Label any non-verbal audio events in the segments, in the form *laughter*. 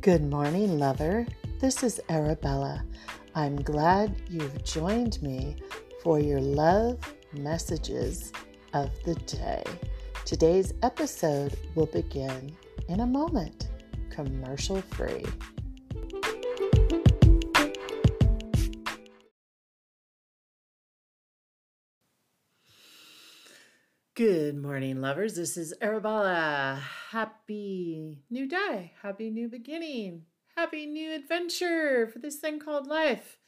Good morning, lover. This is Arabella. I'm glad you've joined me for your love messages of the day. Today's episode will begin in a moment, commercial free. Good morning, lovers. This is Arabella. Happy new day. Happy new beginning. Happy new adventure for this thing called life.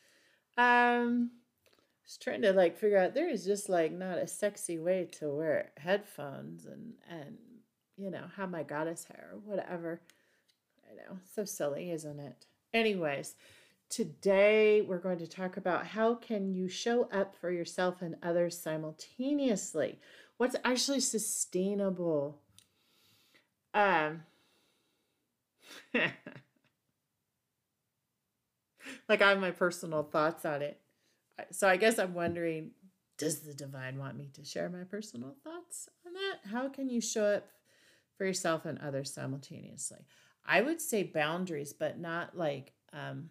Um, I trying to like figure out there is just like not a sexy way to wear headphones and and you know have my goddess hair or whatever. I know, so silly, isn't it? Anyways, today we're going to talk about how can you show up for yourself and others simultaneously? What's actually sustainable? Um *laughs* like i have my personal thoughts on it. So i guess i'm wondering does the divine want me to share my personal thoughts on that? How can you show up for yourself and others simultaneously? I would say boundaries but not like um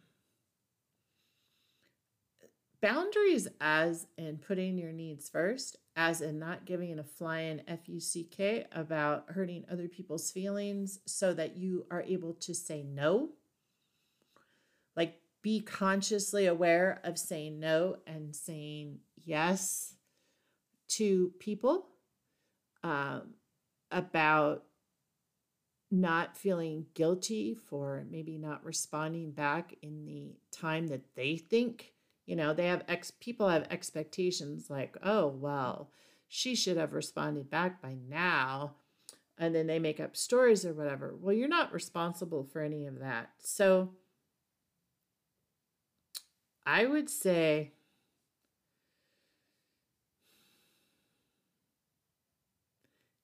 boundaries as in putting your needs first as in not giving a flying F-U-C-K about hurting other people's feelings so that you are able to say no. Like be consciously aware of saying no and saying yes to people um, about not feeling guilty for maybe not responding back in the time that they think you know they have ex people have expectations like oh well she should have responded back by now and then they make up stories or whatever. Well you're not responsible for any of that. So i would say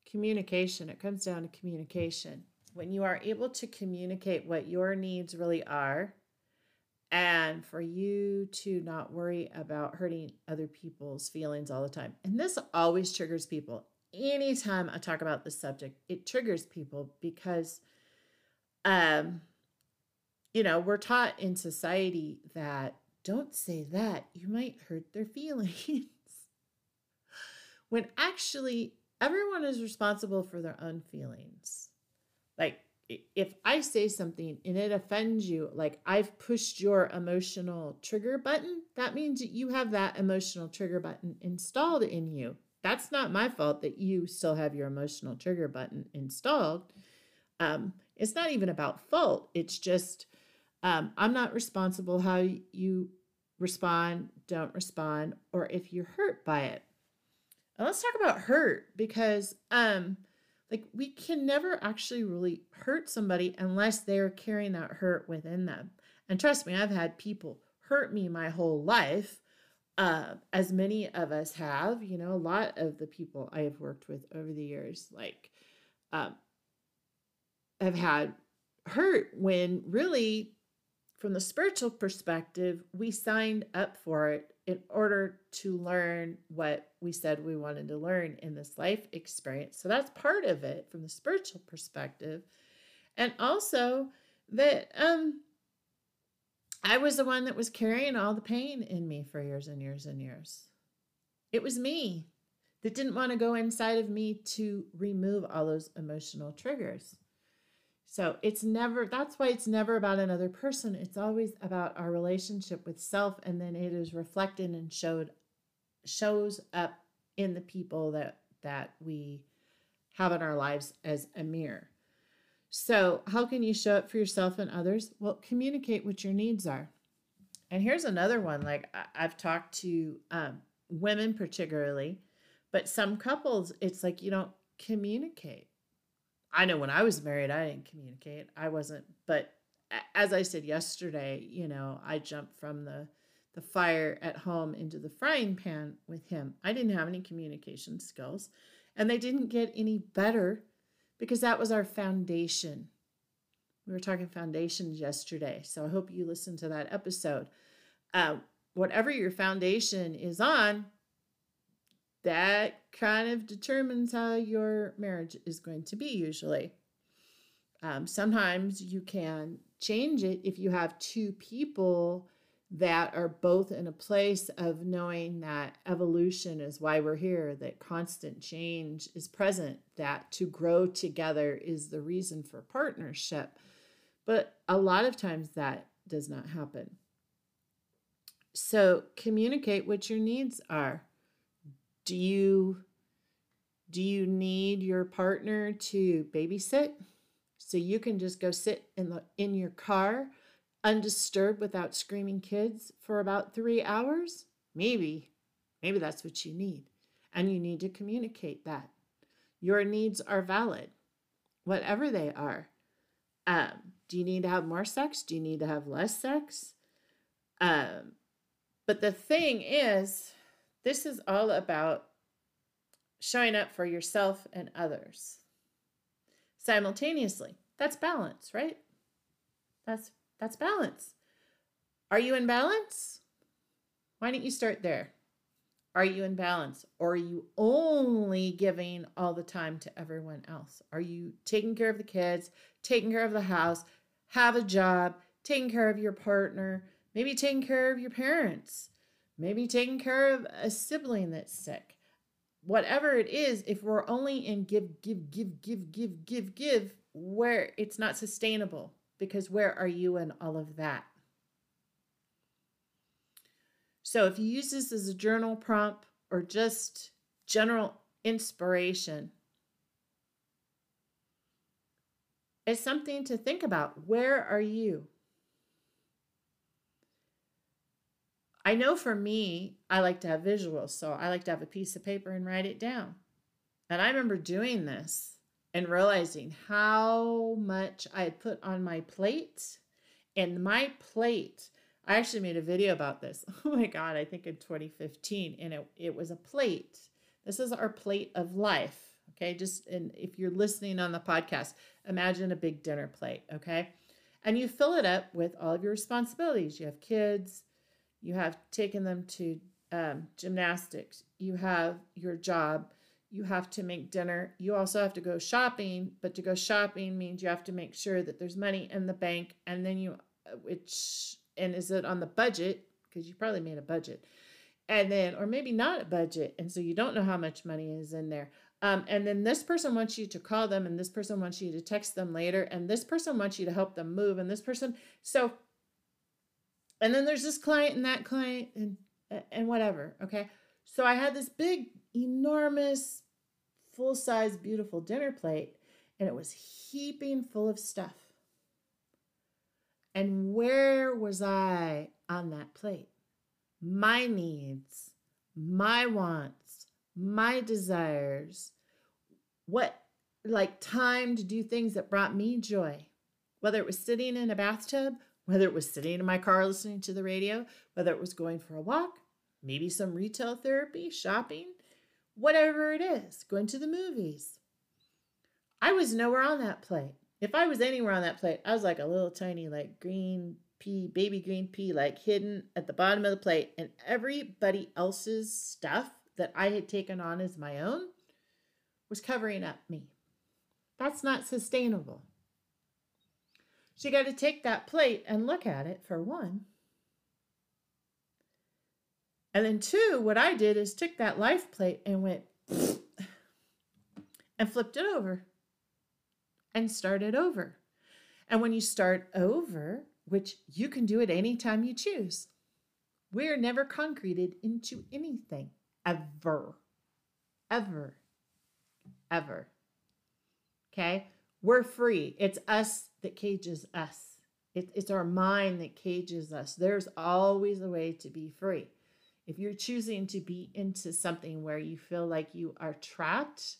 communication. It comes down to communication. When you are able to communicate what your needs really are and for you to not worry about hurting other people's feelings all the time. And this always triggers people. Anytime I talk about this subject, it triggers people because um you know, we're taught in society that don't say that, you might hurt their *laughs* feelings. when actually everyone is responsible for their own feelings. Like if I say something and it offends you, like I've pushed your emotional trigger button, that means you have that emotional trigger button installed in you. That's not my fault that you still have your emotional trigger button installed. Um, it's not even about fault. It's just um, I'm not responsible how you respond, don't respond, or if you're hurt by it. Let's talk about hurt because um, like we can never actually really hurt somebody unless they're carrying that hurt within them. And trust me, I've had people hurt me my whole life, uh, as many of us have. You know, a lot of the people I have worked with over the years, like, um, have had hurt when really, from the spiritual perspective, we signed up for it in order to learn what we said we wanted to learn in this life experience. So that's part of it from the spiritual perspective. And also that um I was the one that was carrying all the pain in me for years and years and years. It was me that didn't want to go inside of me to remove all those emotional triggers. So it's never, that's why it's never about another person. It's always about our relationship with self. And then it is reflected and showed, shows up in the people that, that we have in our lives as a mirror. So, how can you show up for yourself and others? Well, communicate what your needs are. And here's another one like I've talked to um, women, particularly, but some couples, it's like you don't communicate. I know when I was married, I didn't communicate. I wasn't, but as I said yesterday, you know, I jumped from the the fire at home into the frying pan with him. I didn't have any communication skills, and they didn't get any better because that was our foundation. We were talking foundations yesterday, so I hope you listened to that episode. Uh, whatever your foundation is on, that kind of determines how your marriage is going to be usually. Um, sometimes you can change it if you have two people that are both in a place of knowing that evolution is why we're here, that constant change is present, that to grow together is the reason for partnership. But a lot of times that does not happen. So communicate what your needs are. Do you do you need your partner to babysit so you can just go sit in the in your car undisturbed without screaming kids for about 3 hours? Maybe. Maybe that's what you need. And you need to communicate that. Your needs are valid, whatever they are. Um, do you need to have more sex? Do you need to have less sex? Um, but the thing is, this is all about showing up for yourself and others simultaneously. That's balance, right? That's that's balance. Are you in balance? Why don't you start there? Are you in balance? Or are you only giving all the time to everyone else? Are you taking care of the kids, taking care of the house, have a job, taking care of your partner, maybe taking care of your parents, maybe taking care of a sibling that's sick? Whatever it is, if we're only in give, give, give, give, give, give, give, where it's not sustainable because where are you in all of that? So if you use this as a journal prompt or just general inspiration, it's something to think about. Where are you? I know for me, I like to have visuals, so I like to have a piece of paper and write it down. And I remember doing this and realizing how much I had put on my plate. And my plate, I actually made a video about this. *laughs* Oh my God, I think in 2015. And it, it was a plate. This is our plate of life. Okay. Just and if you're listening on the podcast, imagine a big dinner plate. Okay. And you fill it up with all of your responsibilities. You have kids, you have taken them to um, gymnastics, you have your job, you have to make dinner. You also have to go shopping, but to go shopping means you have to make sure that there's money in the bank and then you uh, which and is it on the budget because you probably made a budget. And then or maybe not a budget and so you don't know how much money is in there. Um, and then this person wants you to call them and this person wants you to text them later and this person wants you to help them move and this person so and then there's this client and that client and and whatever, okay? So I had this big, enormous, full size, beautiful dinner plate, and it was heaping full of stuff. And where was I on that plate? My needs, my wants, my desires, what like time to do things that brought me joy, whether it was sitting in a bathtub, whether it was sitting in my car listening to the radio, whether it was going for a walk, maybe some retail therapy, shopping, whatever it is, going to the movies. I was nowhere on that plate. If I was anywhere on that plate, I was like a little tiny, like green pea, baby green pea, like hidden at the bottom of the plate. And everybody else's stuff that I had taken on as my own was covering up me. That's not sustainable. So you got to take that plate and look at it for one. And then two, what I did is took that life plate and went *sniffs* and flipped it over and started over. And when you start over, which you can do it anytime you choose, we're never concreted into anything ever, ever, ever. Okay? We're free. It's us that cages us. It, it's our mind that cages us. There's always a way to be free. If you're choosing to be into something where you feel like you are trapped,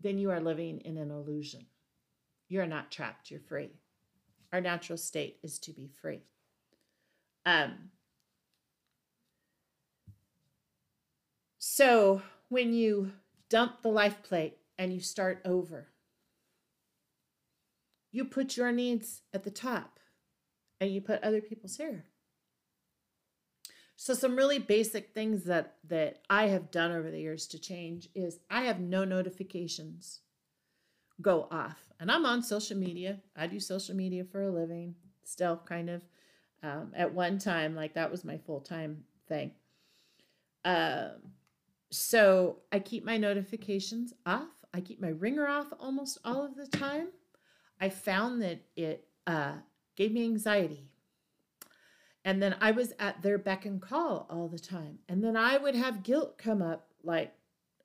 then you are living in an illusion. You're not trapped, you're free. Our natural state is to be free. Um, so when you dump the life plate and you start over, you put your needs at the top and you put other people's here. So some really basic things that that I have done over the years to change is I have no notifications. go off. And I'm on social media. I do social media for a living, still kind of. Um, at one time, like that was my full time thing. Um, so I keep my notifications off. I keep my ringer off almost all of the time. I found that it uh, gave me anxiety. And then I was at their beck and call all the time. And then I would have guilt come up like,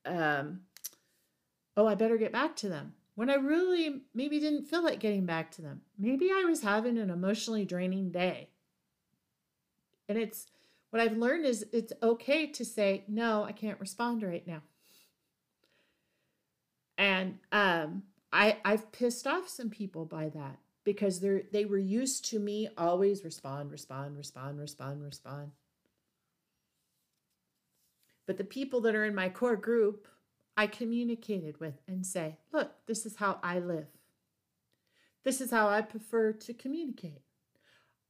um, oh, I better get back to them. When I really maybe didn't feel like getting back to them. Maybe I was having an emotionally draining day. And it's what I've learned is it's okay to say, no, I can't respond right now. And um, I, I've pissed off some people by that because they're they were used to me always respond, respond, respond, respond, respond. But the people that are in my core group, I communicated with and say, look, this is how I live. This is how I prefer to communicate.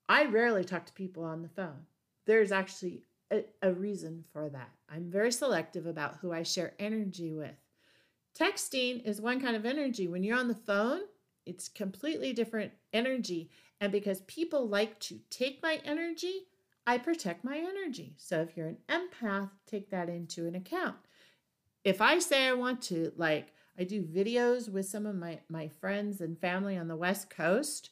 I rarely talk to people on the phone. There's actually a, a reason for that. I'm very selective about who I share energy with. Texting is one kind of energy. When you're on the phone, it's completely different energy. And because people like to take my energy, I protect my energy. So if you're an empath, take that into an account. If I say I want to, like, I do videos with some of my, my friends and family on the West Coast,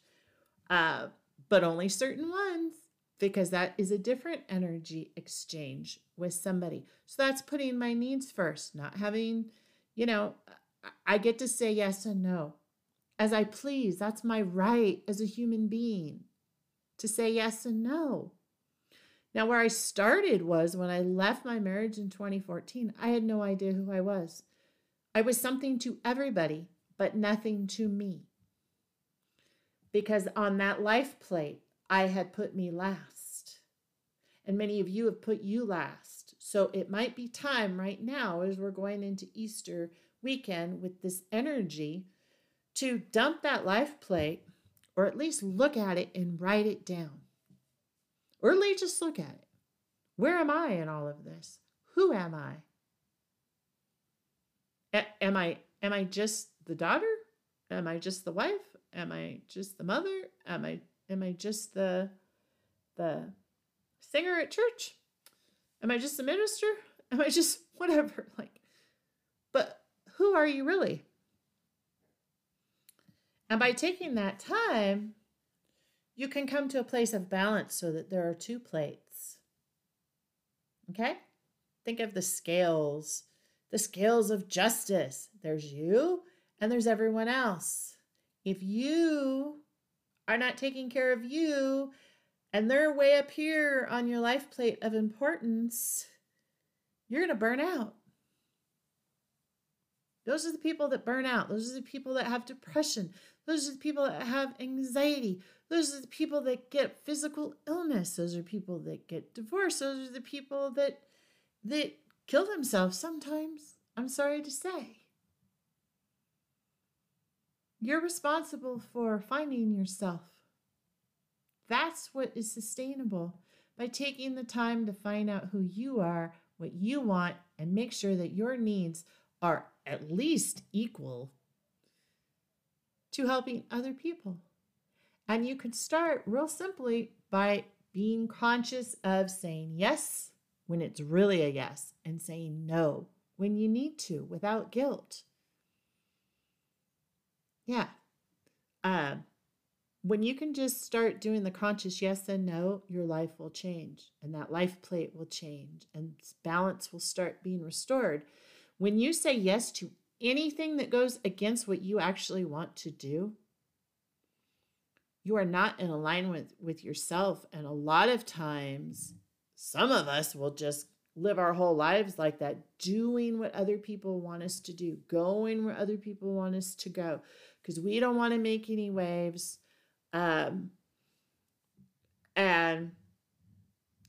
uh, but only certain ones because that is a different energy exchange with somebody. So that's putting my needs first, not having, you know, I get to say yes and no as I please. That's my right as a human being to say yes and no. Now, where I started was when I left my marriage in 2014, I had no idea who I was. I was something to everybody, but nothing to me. Because on that life plate, I had put me last. And many of you have put you last. So it might be time right now, as we're going into Easter weekend with this energy, to dump that life plate or at least look at it and write it down. Or at least just look at it. Where am I in all of this? Who am I? A- am I am I just the daughter? Am I just the wife? Am I just the mother? Am I am I just the the singer at church? Am I just a minister? *laughs* Am I just *laughs* whatever? Like, but who are you really? And by taking that time, you can come to a place of balance so that there are two plates. Okay? Think of the scales, the scales of justice. There's you and there's everyone else. If you are not taking care of you and they're way up here on your life plate of importance, you're going to burn out. Those are the people that burn out. Those are the people that have depression. Those are the people that have anxiety. Those are the people that get physical illness. Those are people that get divorced. Those are the people that that kill themselves sometimes. I'm sorry to say. You're responsible for finding yourself. That's what is sustainable by taking the time to find out who you are, what you want, and make sure that your needs are at least equal to helping other people. And you can start real simply by being conscious of saying yes when it's really a yes and saying no when you need to without guilt. Yeah. Uh, when you can just start doing the conscious yes and no, your life will change and that life plate will change and balance will start being restored. When you say yes to anything that goes against what you actually want to do, you are not in alignment with yourself. And a lot of times, some of us will just live our whole lives like that, doing what other people want us to do, going where other people want us to go, because we don't want to make any waves. Um, and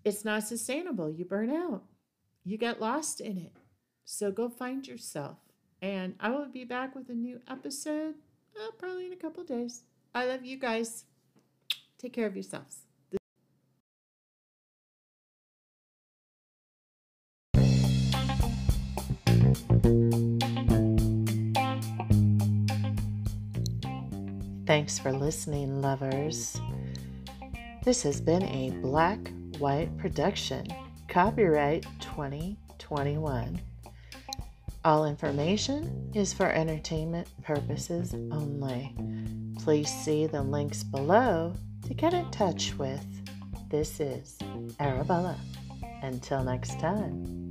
it's not sustainable. You burn out, you get lost in it. So go find yourself. And I will be back with a new episode uh, probably in a couple days. I love you guys. Take care of yourselves. Thanks for listening, lovers. This has been a Black White production, copyright 2021. All information is for entertainment purposes only. Please see the links below to get in touch with. This is Arabella. Until next time.